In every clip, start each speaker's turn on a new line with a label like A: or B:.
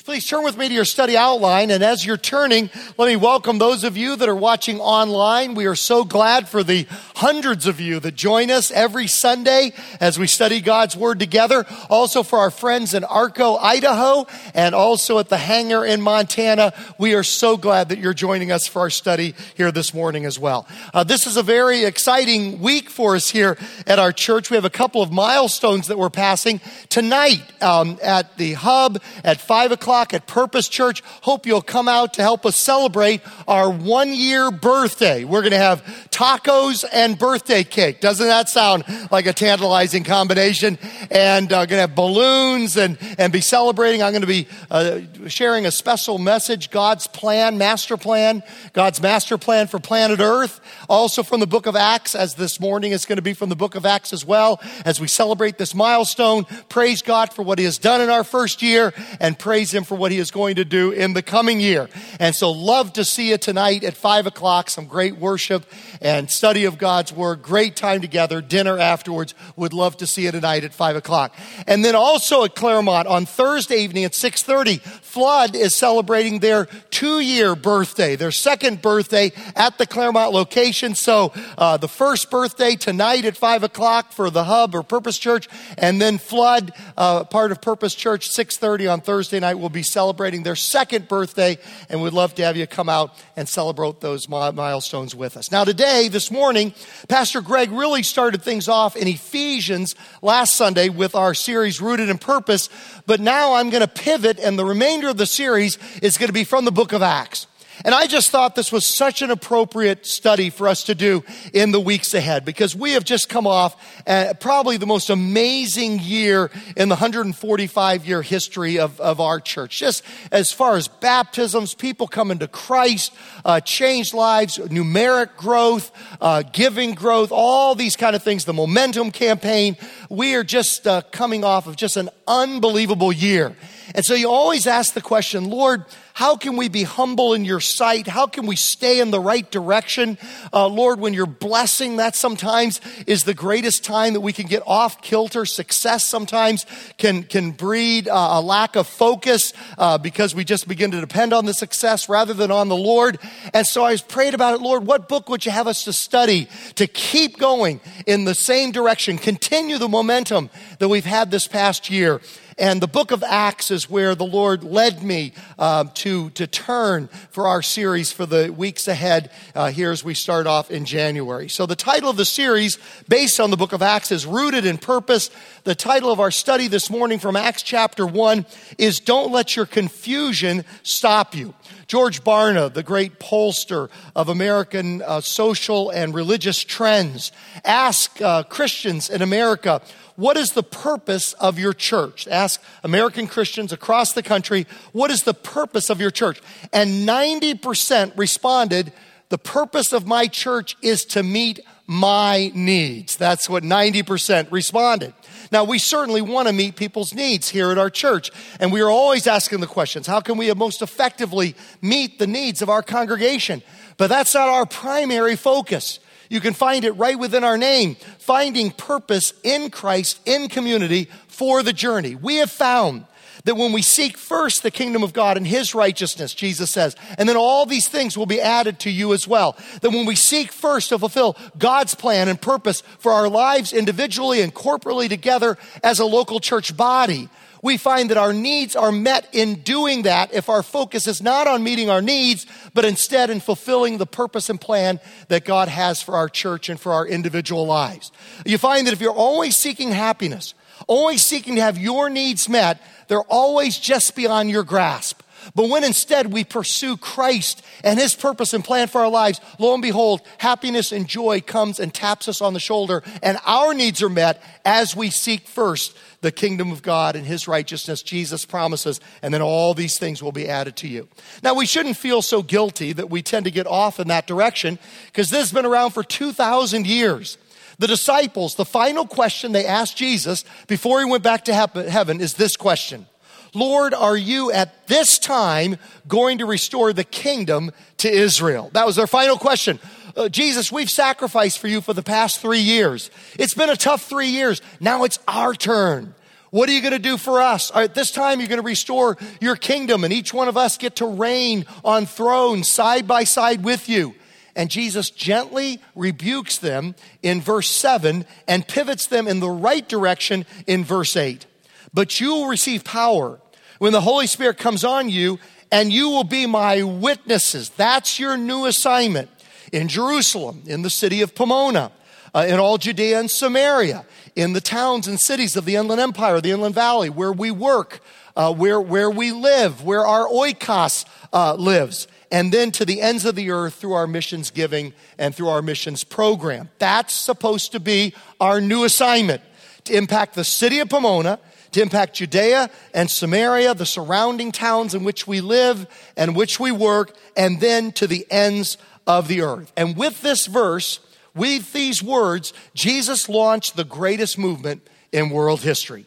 A: Please turn with me to your study outline? And as you're turning, let me welcome those of you that are watching online. We are so glad for the hundreds of you that join us every Sunday as we study God's Word together. Also for our friends in Arco, Idaho, and also at the hangar in Montana. We are so glad that you're joining us for our study here this morning as well. Uh, this is a very exciting week for us here at our church. We have a couple of milestones that we're passing tonight um, at the hub at 5 o'clock o'clock at Purpose Church. Hope you'll come out to help us celebrate our one year birthday. We're going to have tacos and birthday cake. Doesn't that sound like a tantalizing combination? And uh, going to have balloons and, and be celebrating. I'm going to be uh, sharing a special message, God's plan, master plan, God's master plan for planet Earth. Also from the book of Acts, as this morning is going to be from the book of Acts as well, as we celebrate this milestone. Praise God for what He has done in our first year and praise him for what he is going to do in the coming year. And so, love to see you tonight at 5 o'clock. Some great worship and study of God's Word. Great time together. Dinner afterwards. Would love to see you tonight at 5 o'clock. And then also at Claremont on Thursday evening at 6.30, Flood is celebrating their two-year birthday, their second birthday at the Claremont location. So uh, the first birthday tonight at 5 o'clock for the Hub or Purpose Church, and then Flood, uh, part of Purpose Church, 6.30 on Thursday night We'll be celebrating their second birthday, and we'd love to have you come out and celebrate those milestones with us. Now, today, this morning, Pastor Greg really started things off in Ephesians last Sunday with our series Rooted in Purpose, but now I'm going to pivot, and the remainder of the series is going to be from the book of Acts. And I just thought this was such an appropriate study for us to do in the weeks ahead because we have just come off uh, probably the most amazing year in the 145 year history of, of our church. Just as far as baptisms, people coming to Christ, uh, changed lives, numeric growth, uh, giving growth, all these kind of things, the momentum campaign. We are just uh, coming off of just an unbelievable year. And so you always ask the question, Lord, how can we be humble in your sight? How can we stay in the right direction? Uh, Lord, when you're blessing, that sometimes is the greatest time that we can get off kilter. Success sometimes can, can breed uh, a lack of focus uh, because we just begin to depend on the success rather than on the Lord. And so I prayed about it, Lord, what book would you have us to study to keep going in the same direction, continue the momentum that we've had this past year? And the book of Acts is where the Lord led me uh, to, to turn for our series for the weeks ahead uh, here as we start off in January. So the title of the series, based on the book of Acts, is Rooted in Purpose. The title of our study this morning from Acts chapter 1 is Don't Let Your Confusion Stop You. George Barna, the great pollster of American uh, social and religious trends, asked uh, Christians in America, what is the purpose of your church? Ask American Christians across the country, what is the purpose of your church? And 90% responded, the purpose of my church is to meet my needs. That's what 90% responded. Now, we certainly want to meet people's needs here at our church, and we are always asking the questions how can we most effectively meet the needs of our congregation? But that's not our primary focus. You can find it right within our name, finding purpose in Christ, in community for the journey. We have found that when we seek first the kingdom of God and his righteousness, Jesus says, and then all these things will be added to you as well. That when we seek first to fulfill God's plan and purpose for our lives individually and corporately together as a local church body, we find that our needs are met in doing that if our focus is not on meeting our needs, but instead in fulfilling the purpose and plan that God has for our church and for our individual lives. You find that if you're always seeking happiness, always seeking to have your needs met, they're always just beyond your grasp. But when instead we pursue Christ and His purpose and plan for our lives, lo and behold, happiness and joy comes and taps us on the shoulder, and our needs are met as we seek first the kingdom of God and His righteousness, Jesus promises, and then all these things will be added to you. Now, we shouldn't feel so guilty that we tend to get off in that direction, because this has been around for 2,000 years. The disciples, the final question they asked Jesus before he went back to heaven is this question Lord, are you at this time going to restore the kingdom to Israel? That was their final question. Uh, Jesus, we've sacrificed for you for the past three years. It's been a tough three years. Now it's our turn. What are you going to do for us? At this time, you're going to restore your kingdom, and each one of us get to reign on thrones side by side with you. And Jesus gently rebukes them in verse 7 and pivots them in the right direction in verse 8. But you will receive power when the Holy Spirit comes on you, and you will be my witnesses. That's your new assignment in Jerusalem, in the city of Pomona, uh, in all Judea and Samaria, in the towns and cities of the Inland Empire, the Inland Valley, where we work, uh, where, where we live, where our oikos uh, lives, and then to the ends of the earth through our missions giving and through our missions program. That's supposed to be our new assignment to impact the city of Pomona, to impact Judea and Samaria, the surrounding towns in which we live and which we work, and then to the ends of the earth. And with this verse, with these words, Jesus launched the greatest movement in world history.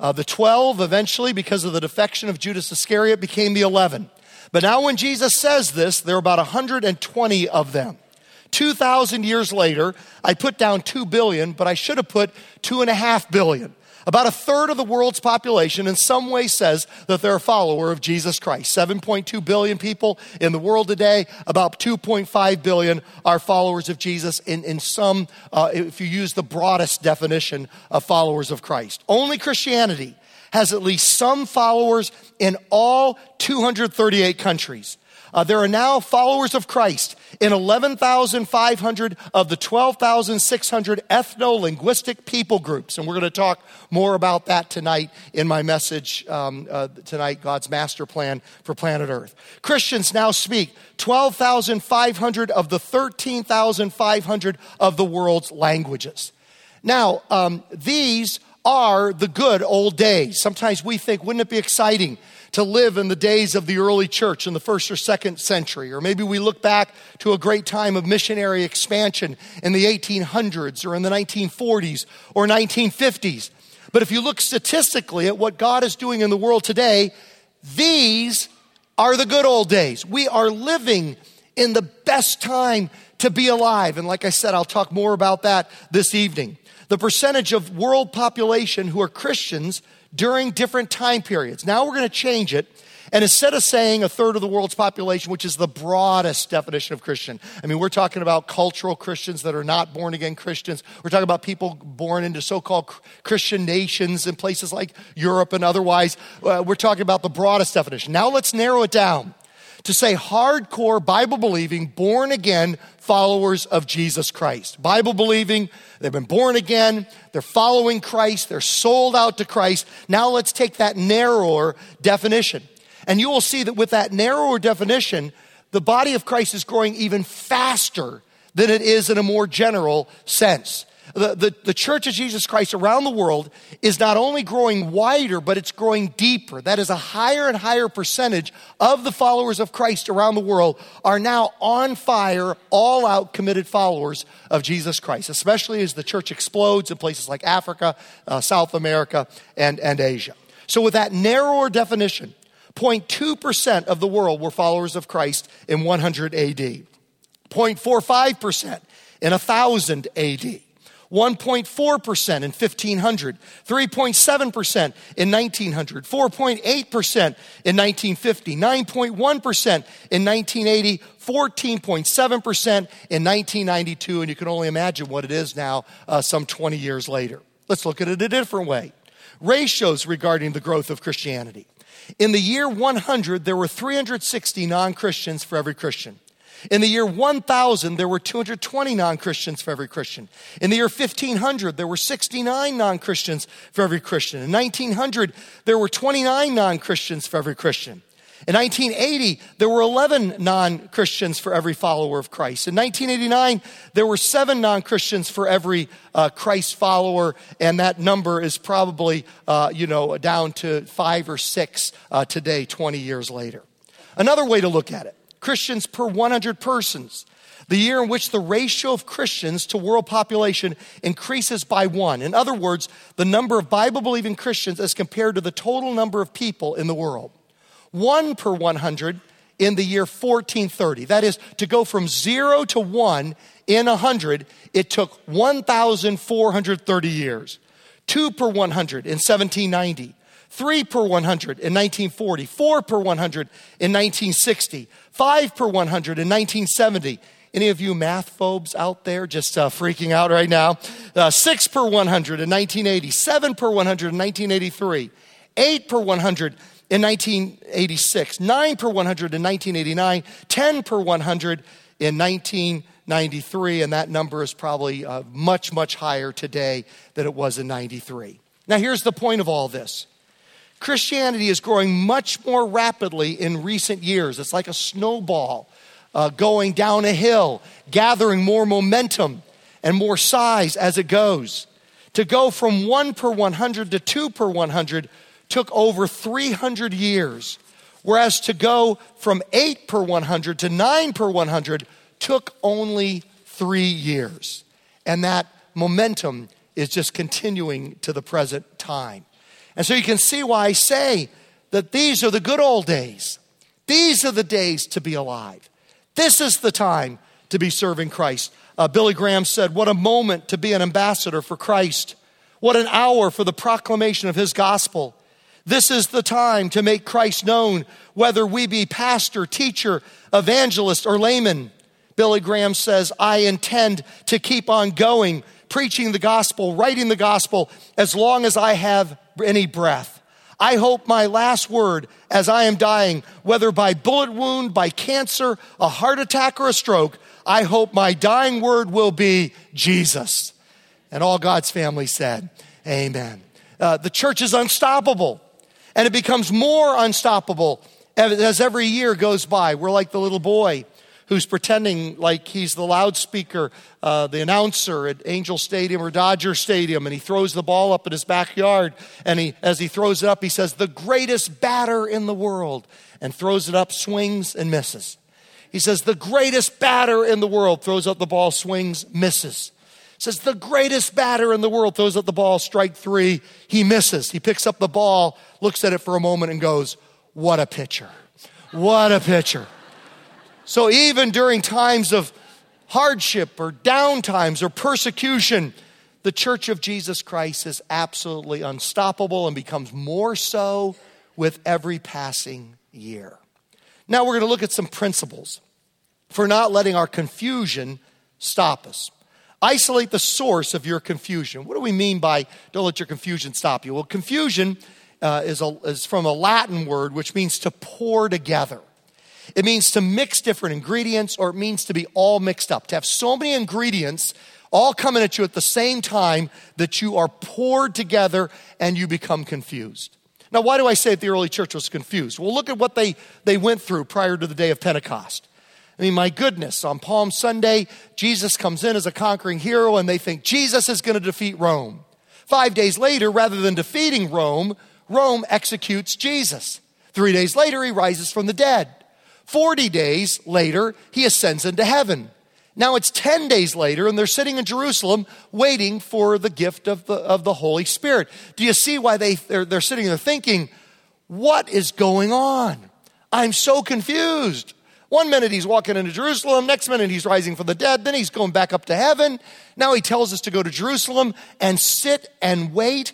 A: Uh, the 12 eventually, because of the defection of Judas Iscariot, became the 11. But now, when Jesus says this, there are about 120 of them. 2,000 years later, I put down 2 billion, but I should have put 2.5 billion. About a third of the world's population in some way says that they're a follower of Jesus Christ. 7.2 billion people in the world today, about 2.5 billion are followers of Jesus in, in some, uh, if you use the broadest definition of followers of Christ. Only Christianity has at least some followers in all 238 countries. Uh, there are now followers of Christ in 11,500 of the 12,600 ethno linguistic people groups. And we're going to talk more about that tonight in my message um, uh, tonight God's master plan for planet Earth. Christians now speak 12,500 of the 13,500 of the world's languages. Now, um, these are the good old days. Sometimes we think, wouldn't it be exciting to live in the days of the early church in the first or second century. Or maybe we look back to a great time of missionary expansion in the 1800s or in the 1940s or 1950s. But if you look statistically at what God is doing in the world today, these are the good old days. We are living in the best time to be alive. And like I said, I'll talk more about that this evening. The percentage of world population who are Christians during different time periods. Now we're going to change it. And instead of saying a third of the world's population, which is the broadest definition of Christian, I mean, we're talking about cultural Christians that are not born again Christians. We're talking about people born into so called Christian nations in places like Europe and otherwise. Uh, we're talking about the broadest definition. Now let's narrow it down to say hardcore Bible believing, born again followers of Jesus Christ. Bible believing, they've been born again, they're following Christ, they're sold out to Christ. Now let's take that narrower definition. And you will see that with that narrower definition, the body of Christ is growing even faster than it is in a more general sense the, the, the church of Jesus Christ around the world is not only growing wider, but it's growing deeper. That is a higher and higher percentage of the followers of Christ around the world are now on fire, all out committed followers of Jesus Christ, especially as the church explodes in places like Africa, uh, South America, and, and Asia. So, with that narrower definition, 0.2% of the world were followers of Christ in 100 AD, 0.45% in 1000 AD. 1.4% in 1500, 3.7% in 1900, 4.8% in 1950, 9.1% in 1980, 14.7% in 1992, and you can only imagine what it is now uh, some 20 years later. Let's look at it a different way. Ratios regarding the growth of Christianity. In the year 100, there were 360 non Christians for every Christian. In the year 1000, there were 220 non Christians for every Christian. In the year 1500, there were 69 non Christians for every Christian. In 1900, there were 29 non Christians for every Christian. In 1980, there were 11 non Christians for every follower of Christ. In 1989, there were seven non Christians for every uh, Christ follower, and that number is probably, uh, you know, down to five or six uh, today, 20 years later. Another way to look at it Christians per 100 persons. The year in which the ratio of Christians to world population increases by one. In other words, the number of Bible believing Christians as compared to the total number of people in the world. One per 100 in the year 1430. That is, to go from zero to one in 100, it took 1,430 years. 2 per 100 in 1790, 3 per 100 in 1940, 4 per 100 in 1960, 5 per 100 in 1970. Any of you math phobes out there just uh, freaking out right now? Uh, 6 per 100 in 1980, 7 per 100 in 1983, 8 per 100 in 1986, 9 per 100 in 1989, 10 per 100 in 1993, and that number is probably uh, much, much higher today than it was in 93. Now, here's the point of all this Christianity is growing much more rapidly in recent years. It's like a snowball uh, going down a hill, gathering more momentum and more size as it goes. To go from 1 per 100 to 2 per 100 took over 300 years, whereas to go from 8 per 100 to 9 per 100 took only three years. And that momentum is just continuing to the present time. And so you can see why I say that these are the good old days. These are the days to be alive. This is the time to be serving Christ. Uh, Billy Graham said, What a moment to be an ambassador for Christ. What an hour for the proclamation of his gospel. This is the time to make Christ known, whether we be pastor, teacher, evangelist, or layman. Billy Graham says, I intend to keep on going, preaching the gospel, writing the gospel, as long as I have any breath. I hope my last word as I am dying, whether by bullet wound, by cancer, a heart attack, or a stroke, I hope my dying word will be Jesus. And all God's family said, Amen. Uh, the church is unstoppable, and it becomes more unstoppable as every year goes by. We're like the little boy who's pretending like he's the loudspeaker, uh, the announcer at Angel Stadium or Dodger Stadium, and he throws the ball up in his backyard. And he, as he throws it up, he says, The greatest batter in the world, and throws it up, swings, and misses. He says, The greatest batter in the world, throws up the ball, swings, misses. Says, The greatest batter in the world, throws up the ball, strike three, he misses. He picks up the ball, looks at it for a moment, and goes, What a pitcher! What a pitcher! So even during times of hardship or down times or persecution, the church of Jesus Christ is absolutely unstoppable and becomes more so with every passing year. Now we're going to look at some principles for not letting our confusion stop us. Isolate the source of your confusion. What do we mean by don't let your confusion stop you? Well, confusion uh, is, a, is from a Latin word which means to pour together. It means to mix different ingredients, or it means to be all mixed up, to have so many ingredients all coming at you at the same time that you are poured together and you become confused. Now, why do I say that the early church was confused? Well, look at what they, they went through prior to the day of Pentecost. I mean, my goodness, on Palm Sunday, Jesus comes in as a conquering hero, and they think Jesus is going to defeat Rome. Five days later, rather than defeating Rome, Rome executes Jesus. Three days later, he rises from the dead. 40 days later, he ascends into heaven. Now it's 10 days later, and they're sitting in Jerusalem waiting for the gift of the, of the Holy Spirit. Do you see why they, they're, they're sitting there thinking, what is going on? I'm so confused. One minute he's walking into Jerusalem, next minute he's rising from the dead, then he's going back up to heaven. Now he tells us to go to Jerusalem and sit and wait.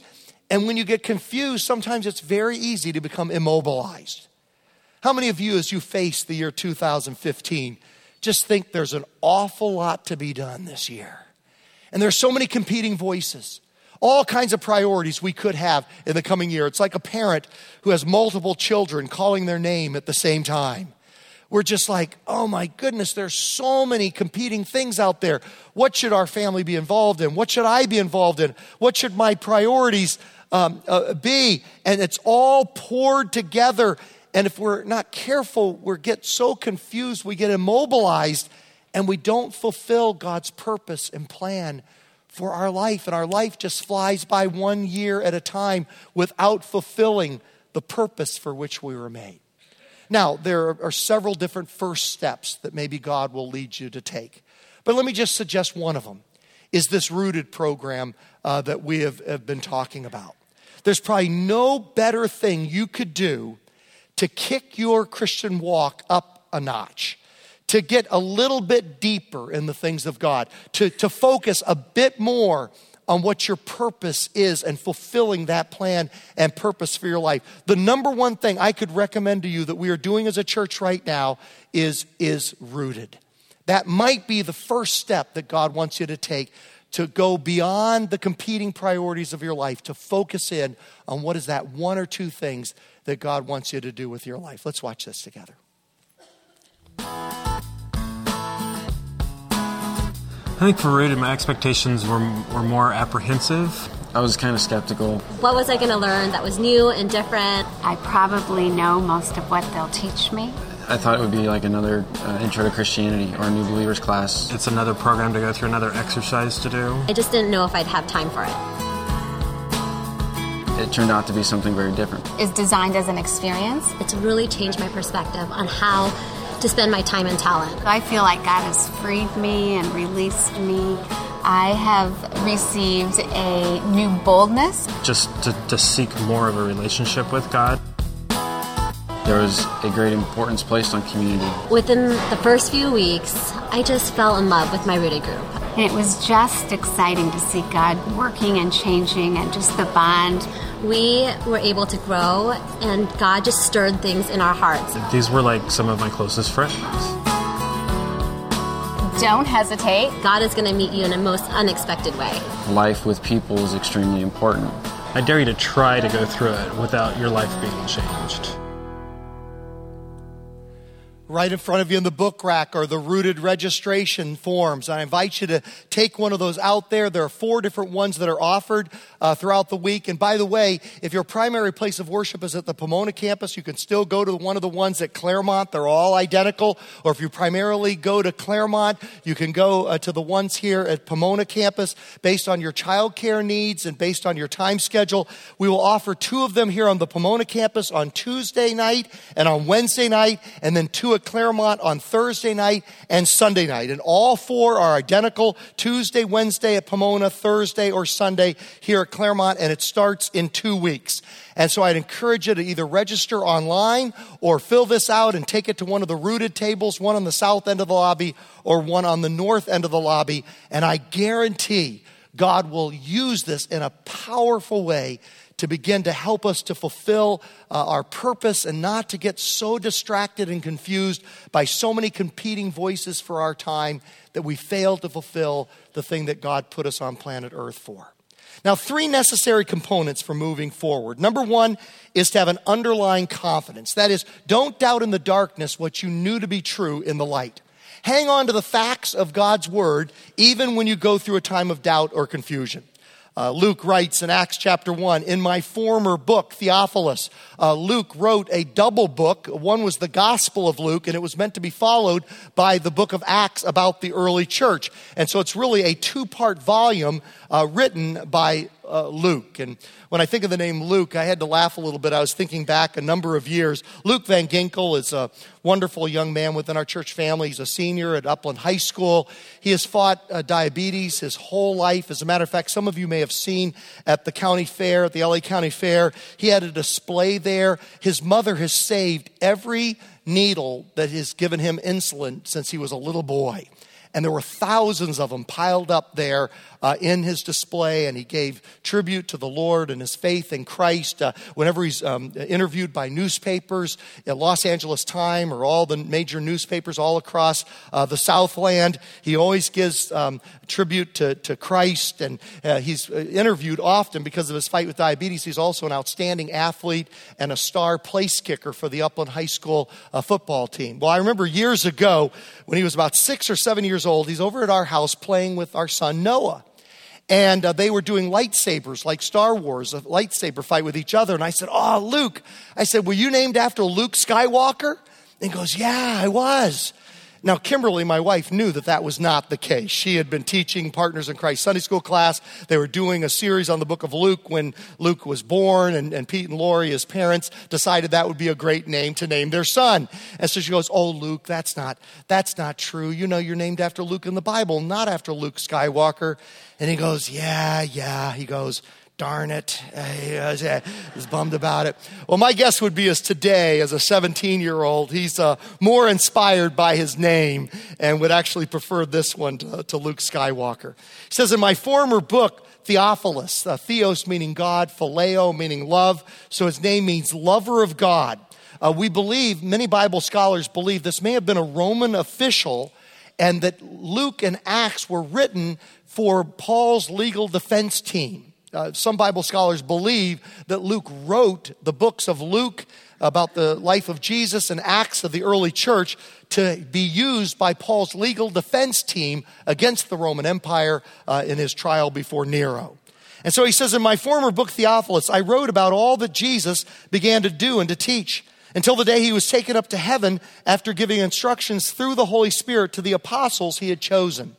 A: And when you get confused, sometimes it's very easy to become immobilized. How many of you, as you face the year 2015, just think there's an awful lot to be done this year? And there's so many competing voices, all kinds of priorities we could have in the coming year. It's like a parent who has multiple children calling their name at the same time. We're just like, oh my goodness, there's so many competing things out there. What should our family be involved in? What should I be involved in? What should my priorities um, uh, be? And it's all poured together and if we're not careful, we get so confused, we get immobilized, and we don't fulfill God's purpose and plan for our life. And our life just flies by one year at a time without fulfilling the purpose for which we were made. Now, there are several different first steps that maybe God will lead you to take. But let me just suggest one of them is this rooted program uh, that we have, have been talking about. There's probably no better thing you could do to kick your Christian walk up a notch, to get a little bit deeper in the things of God, to, to focus a bit more on what your purpose is and fulfilling that plan and purpose for your life. The number one thing I could recommend to you that we are doing as a church right now is, is rooted. That might be the first step that God wants you to take to go beyond the competing priorities of your life, to focus in on what is that one or two things that God wants you to do with your life. Let's watch this together.
B: I think for Rooted, my expectations were, were more apprehensive.
C: I was kind of skeptical.
D: What was I going to learn that was new and different?
E: I probably know most of what they'll teach me.
C: I thought it would be like another uh, intro to Christianity or a new believers class.
B: It's another program to go through, another exercise to do.
D: I just didn't know if I'd have time for it.
C: It turned out to be something very different.
E: Is designed as an experience.
D: It's really changed my perspective on how to spend my time and talent.
E: I feel like God has freed me and released me. I have received a new boldness.
B: Just to, to seek more of a relationship with God.
C: There was a great importance placed on community.
D: Within the first few weeks, I just fell in love with my rooted group.
E: And it was just exciting to see God working and changing and just the bond.
D: We were able to grow, and God just stirred things in our hearts.
B: These were like some of my closest friends.
E: Don't hesitate.
D: God is going to meet you in a most unexpected way.
C: Life with people is extremely important.
B: I dare you to try to go through it without your life being changed
A: right in front of you in the book rack are the rooted registration forms. I invite you to take one of those out there. There are four different ones that are offered uh, throughout the week. And by the way, if your primary place of worship is at the Pomona campus, you can still go to one of the ones at Claremont. They're all identical. Or if you primarily go to Claremont, you can go uh, to the ones here at Pomona campus based on your child care needs and based on your time schedule. We will offer two of them here on the Pomona campus on Tuesday night and on Wednesday night, and then two at Claremont on Thursday night and Sunday night. And all four are identical Tuesday, Wednesday at Pomona, Thursday or Sunday here at Claremont, and it starts in two weeks. And so I'd encourage you to either register online or fill this out and take it to one of the rooted tables, one on the south end of the lobby or one on the north end of the lobby. And I guarantee God will use this in a powerful way to begin to help us to fulfill uh, our purpose and not to get so distracted and confused by so many competing voices for our time that we fail to fulfill the thing that God put us on planet Earth for. Now, three necessary components for moving forward. Number one is to have an underlying confidence. That is, don't doubt in the darkness what you knew to be true in the light. Hang on to the facts of God's word even when you go through a time of doubt or confusion. Uh, Luke writes in Acts chapter 1 In my former book, Theophilus, uh, Luke wrote a double book. One was the Gospel of Luke, and it was meant to be followed by the book of Acts about the early church. And so it's really a two part volume uh, written by uh, Luke. And when I think of the name Luke, I had to laugh a little bit. I was thinking back a number of years. Luke Van Ginkel is a wonderful young man within our church family. He's a senior at Upland High School. He has fought uh, diabetes his whole life. As a matter of fact, some of you may have seen at the county fair, at the LA County Fair, he had a display there. His mother has saved every needle that has given him insulin since he was a little boy and there were thousands of them piled up there uh, in his display, and he gave tribute to the Lord and his faith in Christ. Uh, whenever he's um, interviewed by newspapers, at Los Angeles Times or all the major newspapers all across uh, the Southland, he always gives um, tribute to, to Christ, and uh, he's uh, interviewed often because of his fight with diabetes. He's also an outstanding athlete and a star place kicker for the Upland High School uh, football team. Well, I remember years ago when he was about six or seven years old, he's over at our house playing with our son Noah and uh, they were doing lightsabers like Star Wars, a lightsaber fight with each other. And I said, Oh, Luke. I said, Were you named after Luke Skywalker? And he goes, Yeah, I was. Now, Kimberly, my wife, knew that that was not the case. She had been teaching Partners in Christ Sunday School class. They were doing a series on the book of Luke when Luke was born, and, and Pete and Lori, his parents, decided that would be a great name to name their son. And so she goes, Oh, Luke, that's not, that's not true. You know, you're named after Luke in the Bible, not after Luke Skywalker. And he goes, Yeah, yeah. He goes, darn it. He was, bummed about it. Well, my guess would be as today, as a 17 year old, he's uh, more inspired by his name and would actually prefer this one to, to Luke Skywalker. He says, In my former book, Theophilus, uh, Theos meaning God, Phileo meaning love. So his name means lover of God. Uh, we believe, many Bible scholars believe this may have been a Roman official and that Luke and Acts were written for Paul's legal defense team. Uh, some Bible scholars believe that Luke wrote the books of Luke about the life of Jesus and Acts of the early church to be used by Paul's legal defense team against the Roman Empire uh, in his trial before Nero. And so he says, In my former book, Theophilus, I wrote about all that Jesus began to do and to teach until the day he was taken up to heaven after giving instructions through the Holy Spirit to the apostles he had chosen.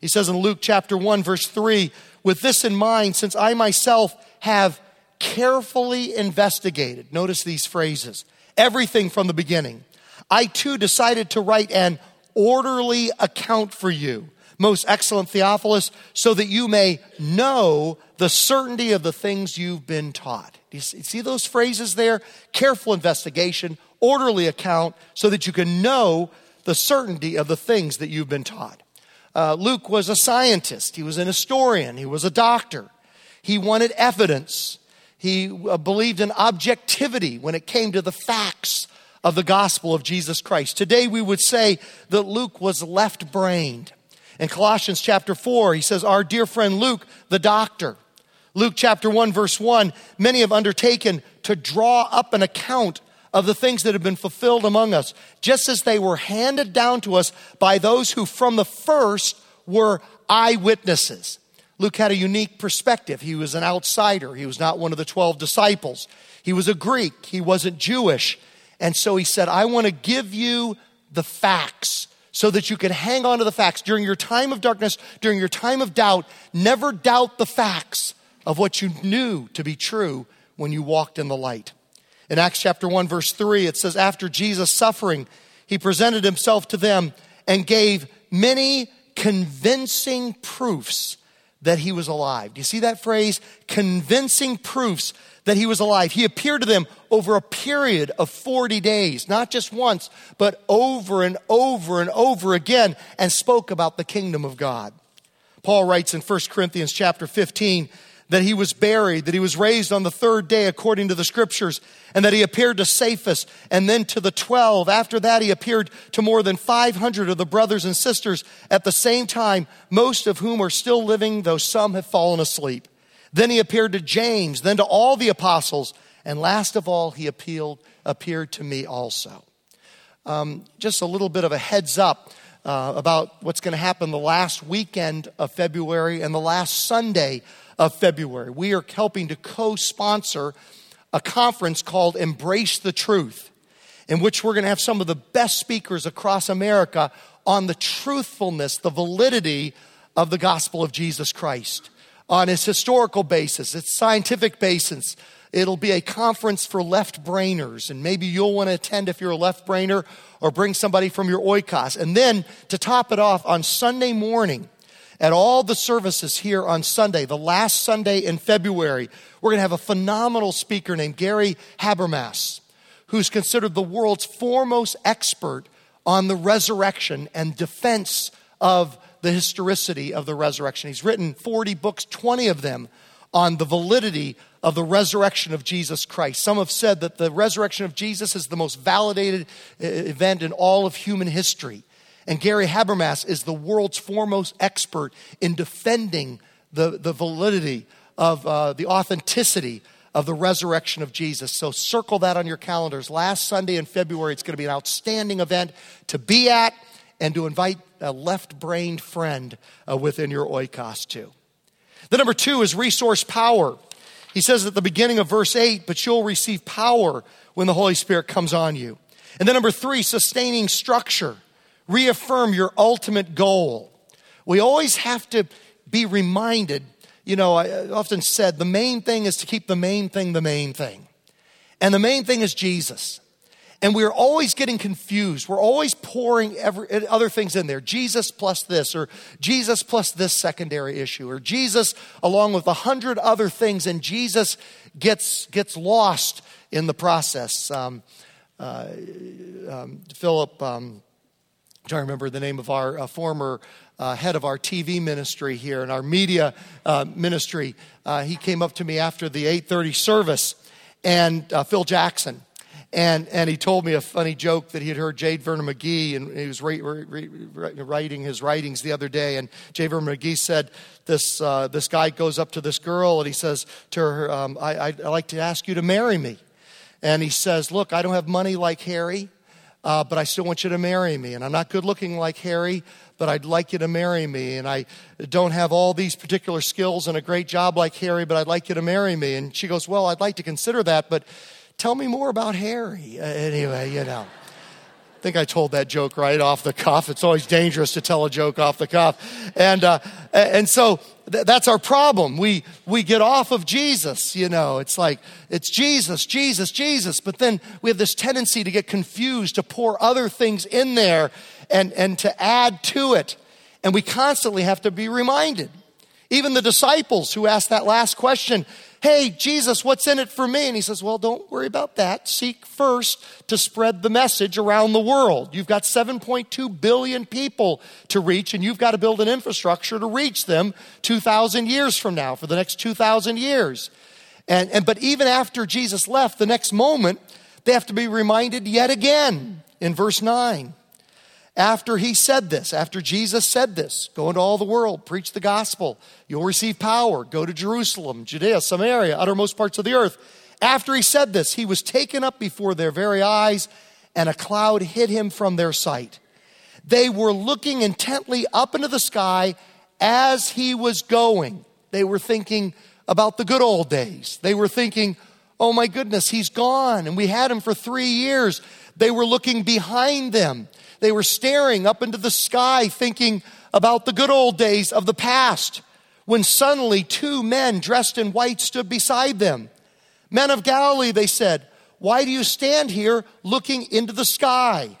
A: He says in Luke chapter 1, verse 3, with this in mind, since I myself have carefully investigated, notice these phrases, everything from the beginning, I too decided to write an orderly account for you, most excellent Theophilus, so that you may know the certainty of the things you've been taught. Do you see those phrases there? Careful investigation, orderly account, so that you can know the certainty of the things that you've been taught. Uh, Luke was a scientist, he was an historian, he was a doctor. He wanted evidence. He uh, believed in objectivity when it came to the facts of the gospel of Jesus Christ. Today we would say that Luke was left brained. In Colossians chapter 4, he says, Our dear friend Luke, the doctor. Luke chapter 1, verse 1, many have undertaken to draw up an account of the things that have been fulfilled among us, just as they were handed down to us by those who from the first were eyewitnesses. Luke had a unique perspective. He was an outsider. He was not one of the 12 disciples. He was a Greek. He wasn't Jewish. And so he said, I want to give you the facts so that you can hang on to the facts. During your time of darkness, during your time of doubt, never doubt the facts of what you knew to be true when you walked in the light. In Acts chapter 1, verse 3, it says, After Jesus' suffering, he presented himself to them and gave many convincing proofs that he was alive. Do you see that phrase? Convincing proofs that he was alive. He appeared to them over a period of 40 days, not just once, but over and over and over again, and spoke about the kingdom of God. Paul writes in 1 Corinthians chapter 15 that he was buried, that he was raised on the third day according to the scriptures, and that he appeared to Cephas and then to the twelve. After that, he appeared to more than 500 of the brothers and sisters at the same time, most of whom are still living, though some have fallen asleep. Then he appeared to James, then to all the apostles, and last of all, he appealed, appeared to me also. Um, just a little bit of a heads up. Uh, about what's going to happen the last weekend of February and the last Sunday of February. We are helping to co sponsor a conference called Embrace the Truth, in which we're going to have some of the best speakers across America on the truthfulness, the validity of the gospel of Jesus Christ on its historical basis, its scientific basis. It'll be a conference for left brainers, and maybe you'll want to attend if you're a left brainer or bring somebody from your oikos. And then to top it off, on Sunday morning, at all the services here on Sunday, the last Sunday in February, we're going to have a phenomenal speaker named Gary Habermas, who's considered the world's foremost expert on the resurrection and defense of the historicity of the resurrection. He's written 40 books, 20 of them on the validity of the resurrection of Jesus Christ. Some have said that the resurrection of Jesus is the most validated uh, event in all of human history. And Gary Habermas is the world's foremost expert in defending the, the validity of uh, the authenticity of the resurrection of Jesus. So circle that on your calendars. Last Sunday in February, it's going to be an outstanding event to be at and to invite a left brained friend uh, within your oikos too. The number two is resource power. He says at the beginning of verse 8, but you'll receive power when the Holy Spirit comes on you. And then number three, sustaining structure reaffirm your ultimate goal. We always have to be reminded, you know, I often said the main thing is to keep the main thing the main thing. And the main thing is Jesus. And we're always getting confused. We're always pouring every, other things in there. Jesus plus this, or Jesus plus this secondary issue, or Jesus along with a hundred other things, and Jesus gets, gets lost in the process. Um, uh, um, Philip um, I'm trying to remember the name of our uh, former uh, head of our TV ministry here and our media uh, ministry. Uh, he came up to me after the 8:30 service, and uh, Phil Jackson, and, and he told me a funny joke that he had heard J. Vernon McGee, and he was re, re, re, writing his writings the other day. And J. Vernon McGee said, this, uh, this guy goes up to this girl and he says to her, um, I, I'd like to ask you to marry me. And he says, Look, I don't have money like Harry, uh, but I still want you to marry me. And I'm not good looking like Harry, but I'd like you to marry me. And I don't have all these particular skills and a great job like Harry, but I'd like you to marry me. And she goes, Well, I'd like to consider that, but Tell me more about Harry. Uh, anyway, you know. I think I told that joke right off the cuff. It's always dangerous to tell a joke off the cuff. And, uh, and so th- that's our problem. We, we get off of Jesus, you know. It's like, it's Jesus, Jesus, Jesus. But then we have this tendency to get confused, to pour other things in there and, and to add to it. And we constantly have to be reminded. Even the disciples who asked that last question, Hey, Jesus, what's in it for me? And he says, Well, don't worry about that. Seek first to spread the message around the world. You've got 7.2 billion people to reach, and you've got to build an infrastructure to reach them 2,000 years from now, for the next 2,000 years. And, and, but even after Jesus left, the next moment, they have to be reminded yet again in verse 9 after he said this, after Jesus said this, go into all the world, preach the gospel, you'll receive power, go to Jerusalem, Judea, Samaria, uttermost parts of the earth. After he said this, he was taken up before their very eyes, and a cloud hid him from their sight. They were looking intently up into the sky as he was going. They were thinking about the good old days. They were thinking, oh my goodness, he's gone, and we had him for three years. They were looking behind them they were staring up into the sky, thinking about the good old days of the past, when suddenly two men dressed in white stood beside them. Men of Galilee, they said, why do you stand here looking into the sky?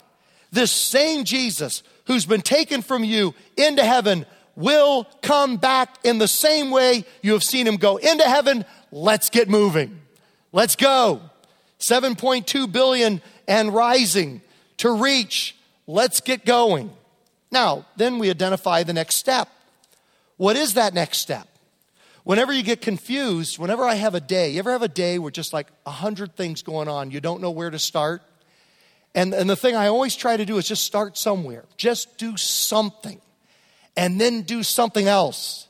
A: This same Jesus who's been taken from you into heaven will come back in the same way you have seen him go into heaven. Let's get moving. Let's go. 7.2 billion and rising to reach Let's get going. Now, then we identify the next step. What is that next step? Whenever you get confused, whenever I have a day, you ever have a day where just like a hundred things going on, you don't know where to start? And, and the thing I always try to do is just start somewhere. Just do something. And then do something else.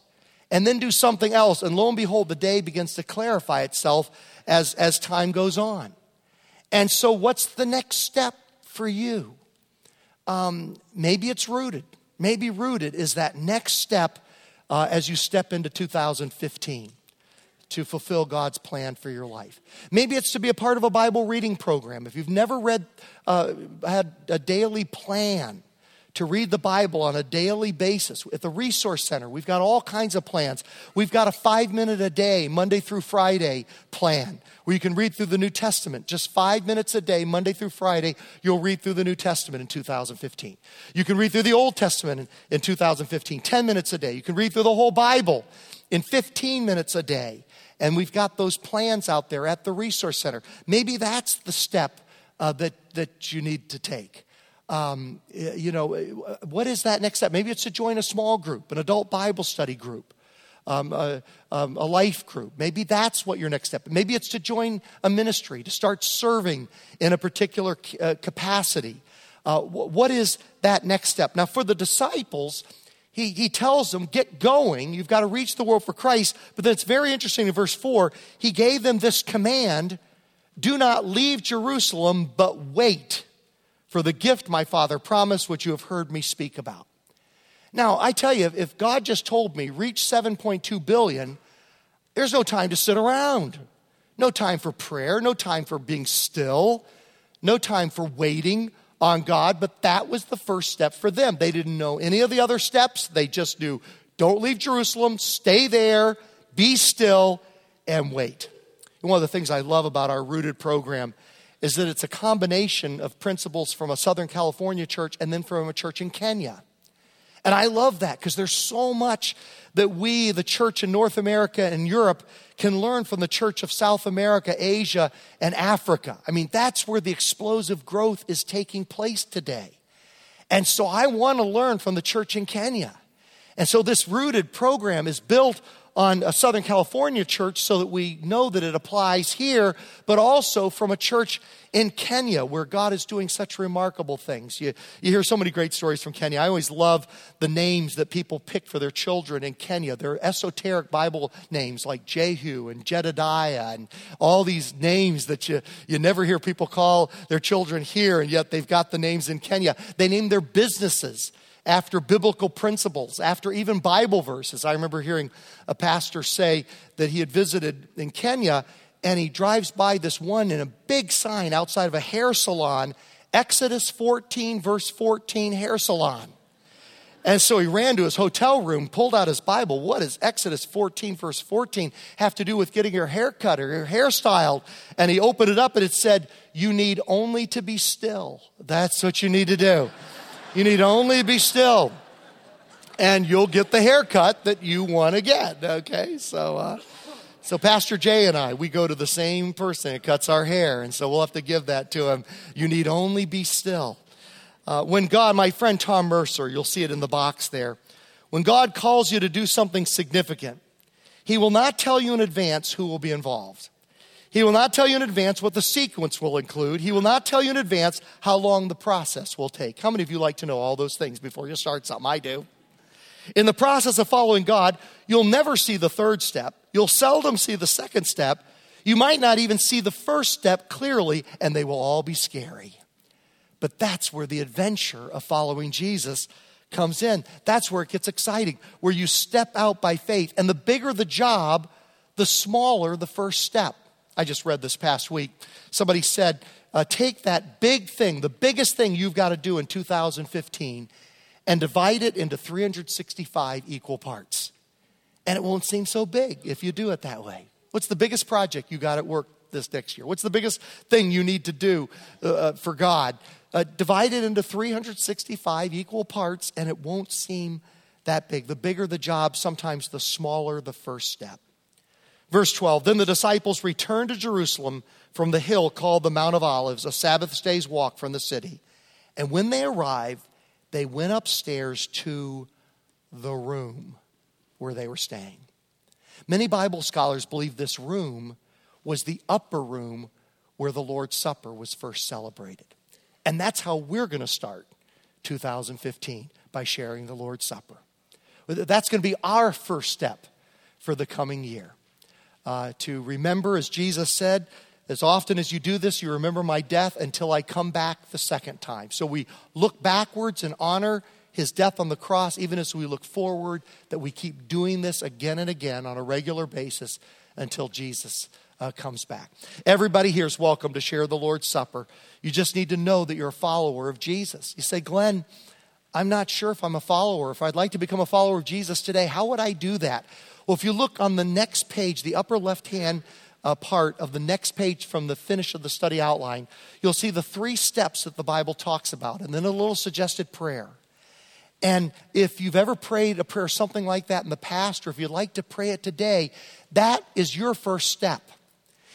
A: And then do something else. And lo and behold, the day begins to clarify itself as, as time goes on. And so, what's the next step for you? um, maybe it's rooted. Maybe rooted is that next step uh, as you step into 2015 to fulfill God's plan for your life. Maybe it's to be a part of a Bible reading program. If you've never read, uh, had a daily plan to read the Bible on a daily basis at the Resource Center. We've got all kinds of plans. We've got a five minute a day, Monday through Friday plan where you can read through the New Testament. Just five minutes a day, Monday through Friday, you'll read through the New Testament in 2015. You can read through the Old Testament in, in 2015, 10 minutes a day. You can read through the whole Bible in 15 minutes a day. And we've got those plans out there at the Resource Center. Maybe that's the step uh, that, that you need to take um, you know, what is that next step? Maybe it's to join a small group, an adult Bible study group. Um, a, um, a, life group. Maybe that's what your next step. Maybe it's to join a ministry, to start serving in a particular uh, capacity. Uh, what is that next step? Now, for the disciples, he, he tells them, get going. You've got to reach the world for Christ. But then it's very interesting in verse 4. He gave them this command do not leave Jerusalem, but wait for the gift my father promised, which you have heard me speak about. Now, I tell you, if God just told me, reach 7.2 billion, there's no time to sit around. No time for prayer, no time for being still, no time for waiting on God, but that was the first step for them. They didn't know any of the other steps. They just knew don't leave Jerusalem, stay there, be still, and wait. And one of the things I love about our Rooted program is that it's a combination of principles from a Southern California church and then from a church in Kenya. And I love that because there's so much that we, the church in North America and Europe, can learn from the church of South America, Asia, and Africa. I mean, that's where the explosive growth is taking place today. And so I want to learn from the church in Kenya. And so this rooted program is built on a Southern California church so that we know that it applies here, but also from a church in Kenya where God is doing such remarkable things. You, you hear so many great stories from Kenya. I always love the names that people pick for their children in Kenya. They're esoteric Bible names like Jehu and Jedediah and all these names that you, you never hear people call their children here, and yet they've got the names in Kenya. They name their businesses after biblical principles, after even Bible verses. I remember hearing a pastor say that he had visited in Kenya and he drives by this one in a big sign outside of a hair salon, Exodus 14, verse 14, hair salon. And so he ran to his hotel room, pulled out his Bible. What does Exodus 14, verse 14 have to do with getting your hair cut or your hair styled? And he opened it up and it said, You need only to be still. That's what you need to do. You need only be still, and you'll get the haircut that you want to get. Okay, so. Uh, so Pastor Jay and I, we go to the same person that cuts our hair, and so we'll have to give that to him. You need only be still. Uh, when God, my friend Tom Mercer, you'll see it in the box there. When God calls you to do something significant, He will not tell you in advance who will be involved. He will not tell you in advance what the sequence will include. He will not tell you in advance how long the process will take. How many of you like to know all those things before you start something? I do. In the process of following God, you'll never see the third step. You'll seldom see the second step. You might not even see the first step clearly, and they will all be scary. But that's where the adventure of following Jesus comes in. That's where it gets exciting, where you step out by faith. And the bigger the job, the smaller the first step. I just read this past week. Somebody said, uh, take that big thing, the biggest thing you've got to do in 2015, and divide it into 365 equal parts. And it won't seem so big if you do it that way. What's the biggest project you got at work this next year? What's the biggest thing you need to do uh, uh for God? Uh, divide it into 365 equal parts, and it won't seem that big. The bigger the job, sometimes the smaller the first step. Verse 12 Then the disciples returned to Jerusalem from the hill called the Mount of Olives, a Sabbath day's walk from the city. And when they arrived, they went upstairs to the room where they were staying. Many Bible scholars believe this room was the upper room where the Lord's Supper was first celebrated. And that's how we're going to start 2015 by sharing the Lord's Supper. That's going to be our first step for the coming year uh, to remember, as Jesus said, as often as you do this, you remember my death until I come back the second time. So we look backwards and honor his death on the cross, even as we look forward, that we keep doing this again and again on a regular basis until Jesus uh, comes back. Everybody here is welcome to share the Lord's Supper. You just need to know that you're a follower of Jesus. You say, Glenn, I'm not sure if I'm a follower. If I'd like to become a follower of Jesus today, how would I do that? Well, if you look on the next page, the upper left hand uh, part of the next page from the finish of the study outline, you'll see the three steps that the Bible talks about, and then a little suggested prayer. And if you've ever prayed a prayer something like that in the past, or if you'd like to pray it today, that is your first step.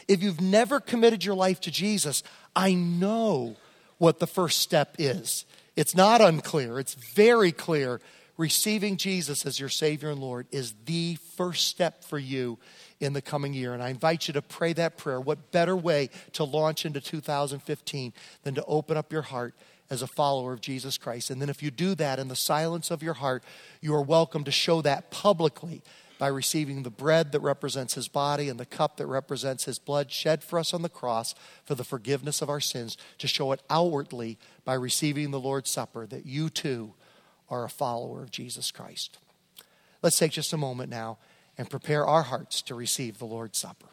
A: If you've never committed your life to Jesus, I know what the first step is. It's not unclear, it's very clear receiving Jesus as your Savior and Lord is the first step for you in the coming year. And I invite you to pray that prayer. What better way to launch into 2015 than to open up your heart as a follower of Jesus Christ? And then, if you do that in the silence of your heart, you are welcome to show that publicly by receiving the bread that represents his body and the cup that represents his blood shed for us on the cross for the forgiveness of our sins, to show it outwardly by receiving the Lord's Supper, that you too are a follower of Jesus Christ. Let's take just a moment now and prepare our hearts to receive the Lord's Supper.